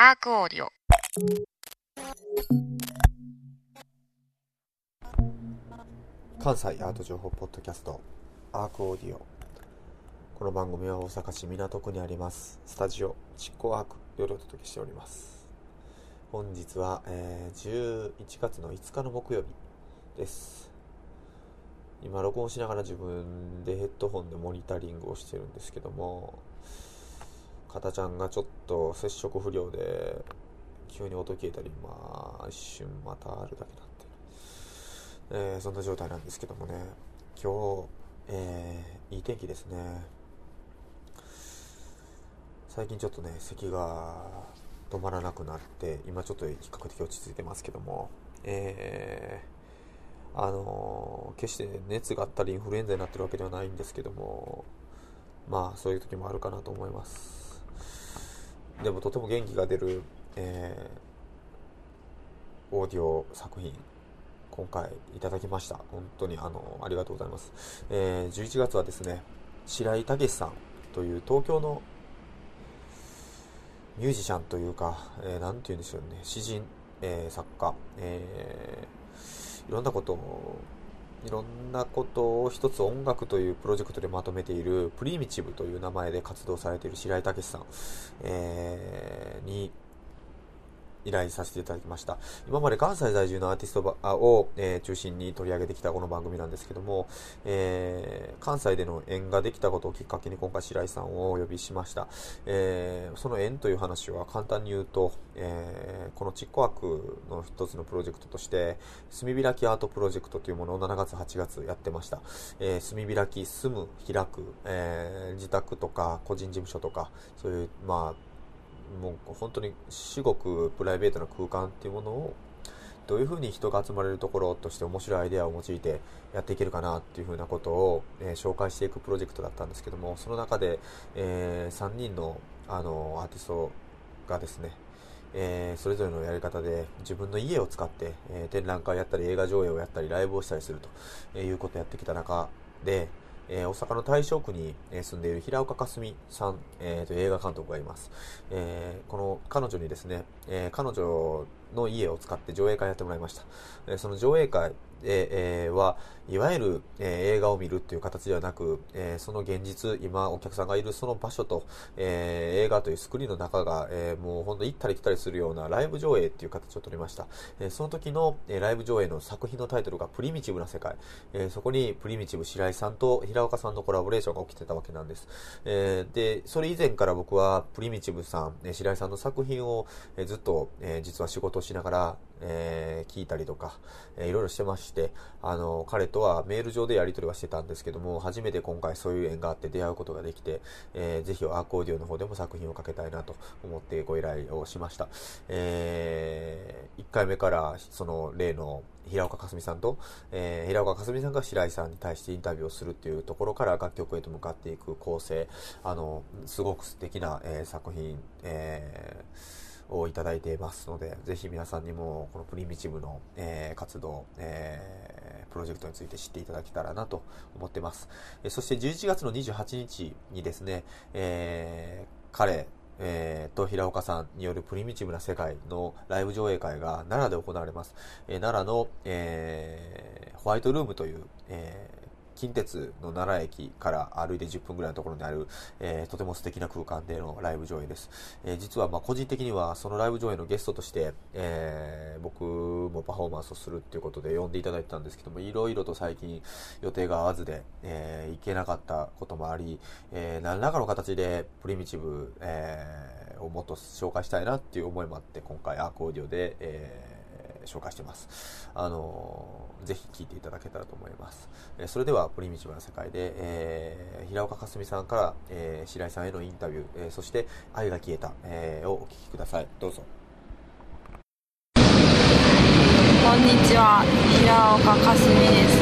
アークオーディオ。関西アート情報ポッドキャストアークオーディオ。この番組は大阪市港区にありますスタジオ執行アークよりお届けしております。本日は、えー11月の5日の木曜日です。今録音しながら自分でヘッドホンでモニタリングをしてるんですけども片ちゃんがちょっと接触不良で急に音消えたりまあ一瞬またあるだけなんでえーそんな状態なんですけどもね、今日、えーいい天気ですね。最近ちょっとね、咳が止まらなくなって、今ちょっと比較的落ち着いてますけども、えーあの決して熱があったりインフルエンザになってるわけではないんですけども、まあそういう時もあるかなと思います。でもとても元気が出る、えーオーディオ作品今回いただきました。本当にあの、ありがとうございます。えー11月はですね、白井武さんという東京のミュージシャンというか、えーなんて言うんでしょうね、詩人、えー作家、えーいろんなことを、いろんなことを一つ音楽というプロジェクトでまとめているプリミチブという名前で活動されている白井武さん、えーに依頼させていただきました。今まで関西在住のアーティストを、えー中心に取り上げてきたこの番組なんですけども、えー関西での縁ができたことをきっかけに今回白井さんをお呼びしました。えーその縁という話は簡単に言うと、えこのチッコワークの一つのプロジェクトとして、炭開きアートプロジェクトというものを7月、8月やってました。えー炭開き、住む、開く、え自宅とか個人事務所とか、そういう、まあ、もう本当に至極プライベートな空間っていうものをどういうふうに人が集まれるところとして面白いアイデアを用いてやっていけるかなっていうふうなことを、えー紹介していくプロジェクトだったんですけどもその中で、え3人のあのアーティストがですねえーそれぞれのやり方で自分の家を使って、え展覧会やったり映画上映をやったりライブをしたりすると、いうことをやってきた中で、えー大阪の大正区にえー住んでいる平岡かすみさん、えーという映画監督がいます。えーこの彼女にですね、えー彼女の家を使って上映会やってもらいました。えーその上映会ええはいわゆる、えー映画を見るっていう形ではなく、えーその現実、今お客さんがいるその場所と、えー映画というスクリーンの中が、えーもう本当行ったり来たりするようなライブ上映っていう形を取りました。えーその時の、えーライブ上映の作品のタイトルがプリミチブな世界。えーそこにプリミチブ白井さんと平岡さんのコラボレーションが起きてたわけなんです。えーで、それ以前から僕はプリミチブさん、えー白井さんの作品を、えーずっと、えー実は仕事をしながら、えー聞いたりとか、えーいろいろしてまして、あの、彼とはメール上でやり取りはしてたんですけども、初めて今回そういう縁があって出会うことができて、えーぜひアーコーディオの方でも作品をかけたいなと思ってご依頼をしました。えー1回目からその例の平岡かすみさんと、えー平岡かすみさんが白井さんに対してインタビューをするっていうところから楽曲へと向かっていく構成、あの、すごく素敵な、えー作品、えーをいただいていますので、ぜひ皆さんにもこのプリミチブの、えー活動、えープロジェクトについて知っていただけたらなと思ってます。えそして11月の28日にですね、えー彼、えーと平岡さんによるプリミチブな世界のライブ上映会が奈良で行われます。えー奈良の、えーホワイトルームという、え近鉄の奈良駅から歩いて10分ぐらいのところにある、えーとても素敵な空間でのライブ上映です。えー実はまあ個人的にはそのライブ上映のゲストとして、えー僕もパフォーマンスをするっていうことで呼んでいただいてたんですけども、いろいろと最近予定が合わずで、え行けなかったこともあり、え何らかの形でプリミチブ、えをもっと紹介したいなっていう思いもあって、今回アークオーディオで、えー紹介してます。あのーぜひ聴いていただけたらと思います。えーそれでは、プリミチブな世界で、えー平岡かすみさんから、えー白井さんへのインタビュー、えーそして、愛が消えた、えーをお聞きください。どうぞ。こんにちは、平岡かすみです。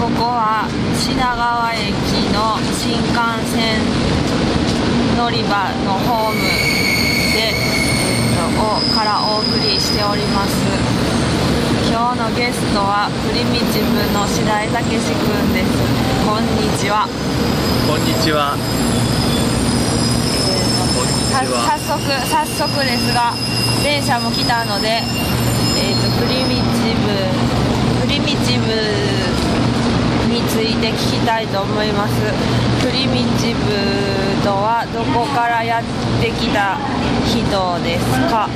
ここは品川駅の新幹線乗り場のホーム、からお送りしております。今日のゲストはプリミチブの白井武志くんです。こんにちは。こんにちは。えーとこんにちは。速早速ですが電車も来たので、えーと、プリミチブプリミチブについて聞きたいと思いますプリミチブとはどこからやってきた人ですか？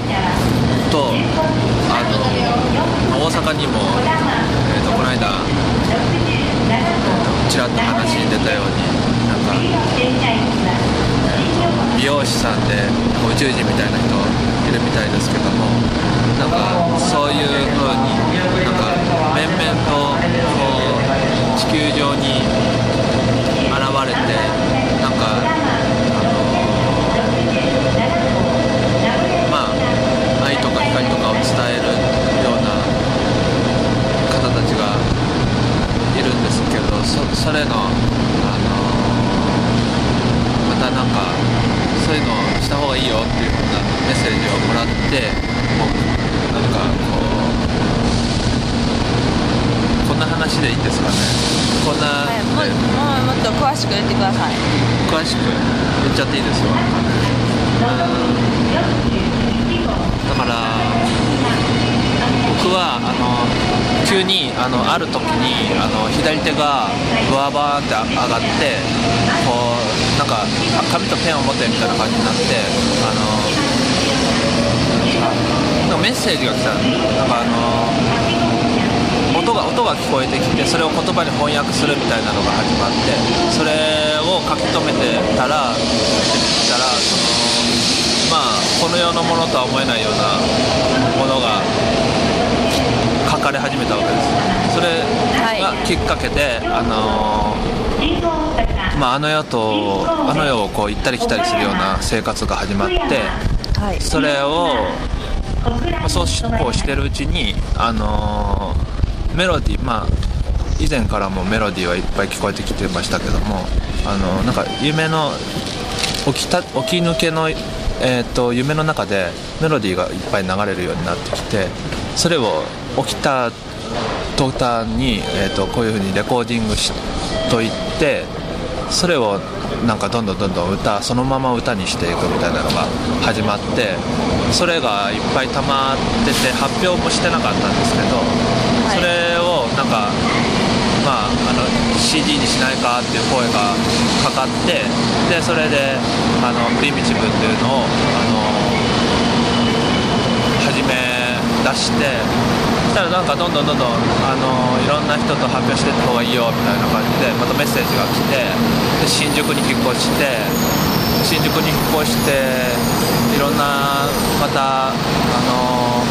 とあの大阪にも、えーと、この間ちらっと話に出たようになんか、美容師さんで宇宙人みたいな人いるみたいですけどもなんかそういう風になんか面々とこう地球上に現れてなんかあのまあ愛とか光とかを伝えるような方たちがいるんですけどそそれのあのまたなんかそういうのをした方がいいよっていうふうなメッセージをもらってもうなんかこうこんな話でいいんですかねこんな、はい、もももっと詳しく言ってください。詳しく言っちゃっていいですよ。だから僕はあの急にあのある時にあの左手がブワバーンって上がってこうなんか紙とペンを持ってみたいな感じになってあのなんかメッセージが来た。なんかあの音が音が聞こえてきてそれを言葉に翻訳するみたいなのが始まってそれを書き留めてたら見てたらそのまあこの世のものとは思えないようなものが書かれ始めたわけです。それがきっかけで、はい、あのまあ、あの世とあの世をこう行ったり来たりするような生活が始まって、はい、それを、まあ、そうこうしてるうちに、あのメロディーまあ以前からもメロディーはいっぱい聞こえてきてましたけどもあのなんか夢の起きた起き抜けのえーと、夢の中でメロディーがいっぱい流れるようになってきてそれを起きた途端に、えーと、こういう風にレコーディングしといてそれをなんかどんどんどんどん歌そのまま歌にしていくみたいなのが始まってそれがいっぱい溜まってて発表もしてなかったんですけど、それをなんかまあ、あの CD にしないかっていう声がかかってでそれであのプリミチブっていうのをあの始め出してそしたらなんかどんどんどんどんあのいろんな人と発表していった方がいいよみたいな感じでまたメッセージが来てで新宿に引っ越して新宿に引っ越していろんなまたあの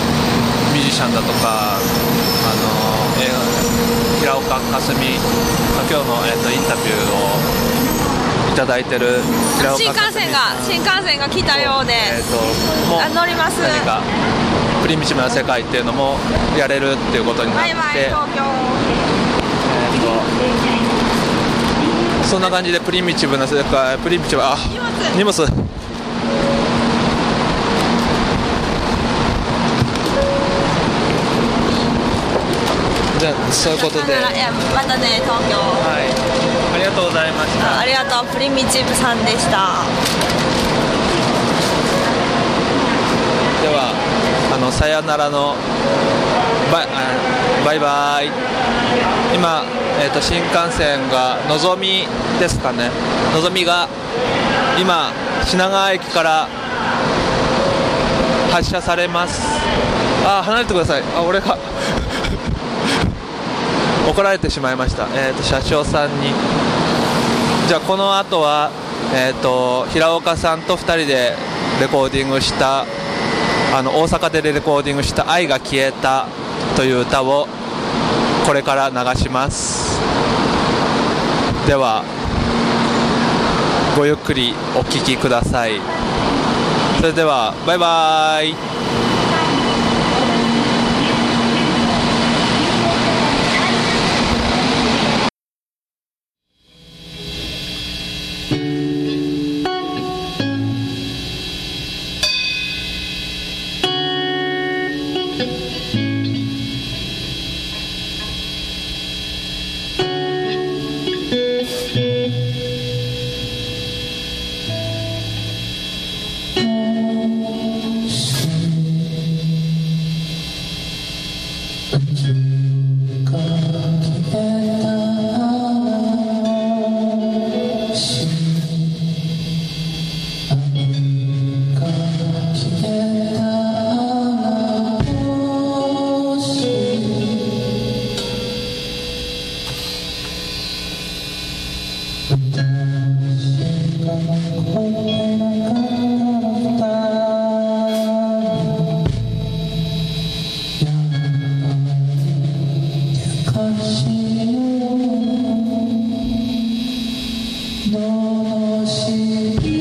ミュージシャンだとかあの映画平岡かすみ今日の、えーと、インタビューをいただいてる新幹線が新幹線が来たようで、えーと、もう乗ります。何かプリミチブな世界っていうのもやれるっていうことになって、えーと、そんな感じでプリミチブな世界プリミチブあ荷物じゃあそういうことで。またね東京。はい。ありがとうございました。ありがとうプリミチブさんでした。ではあのさよならのバイバイバイ。今、えーと、新幹線がのぞみですかね。のぞみが今品川駅から発車されます。あ離れてください。あ俺が怒られてしまいました、えーと、車掌さんに。じゃあこの後は、えーと、平岡さんと2人でレコーディングしたあの大阪でレコーディングした「愛が消えた」という歌をこれから流します。ではごゆっくりお聴きください。それではバイバーイ。しい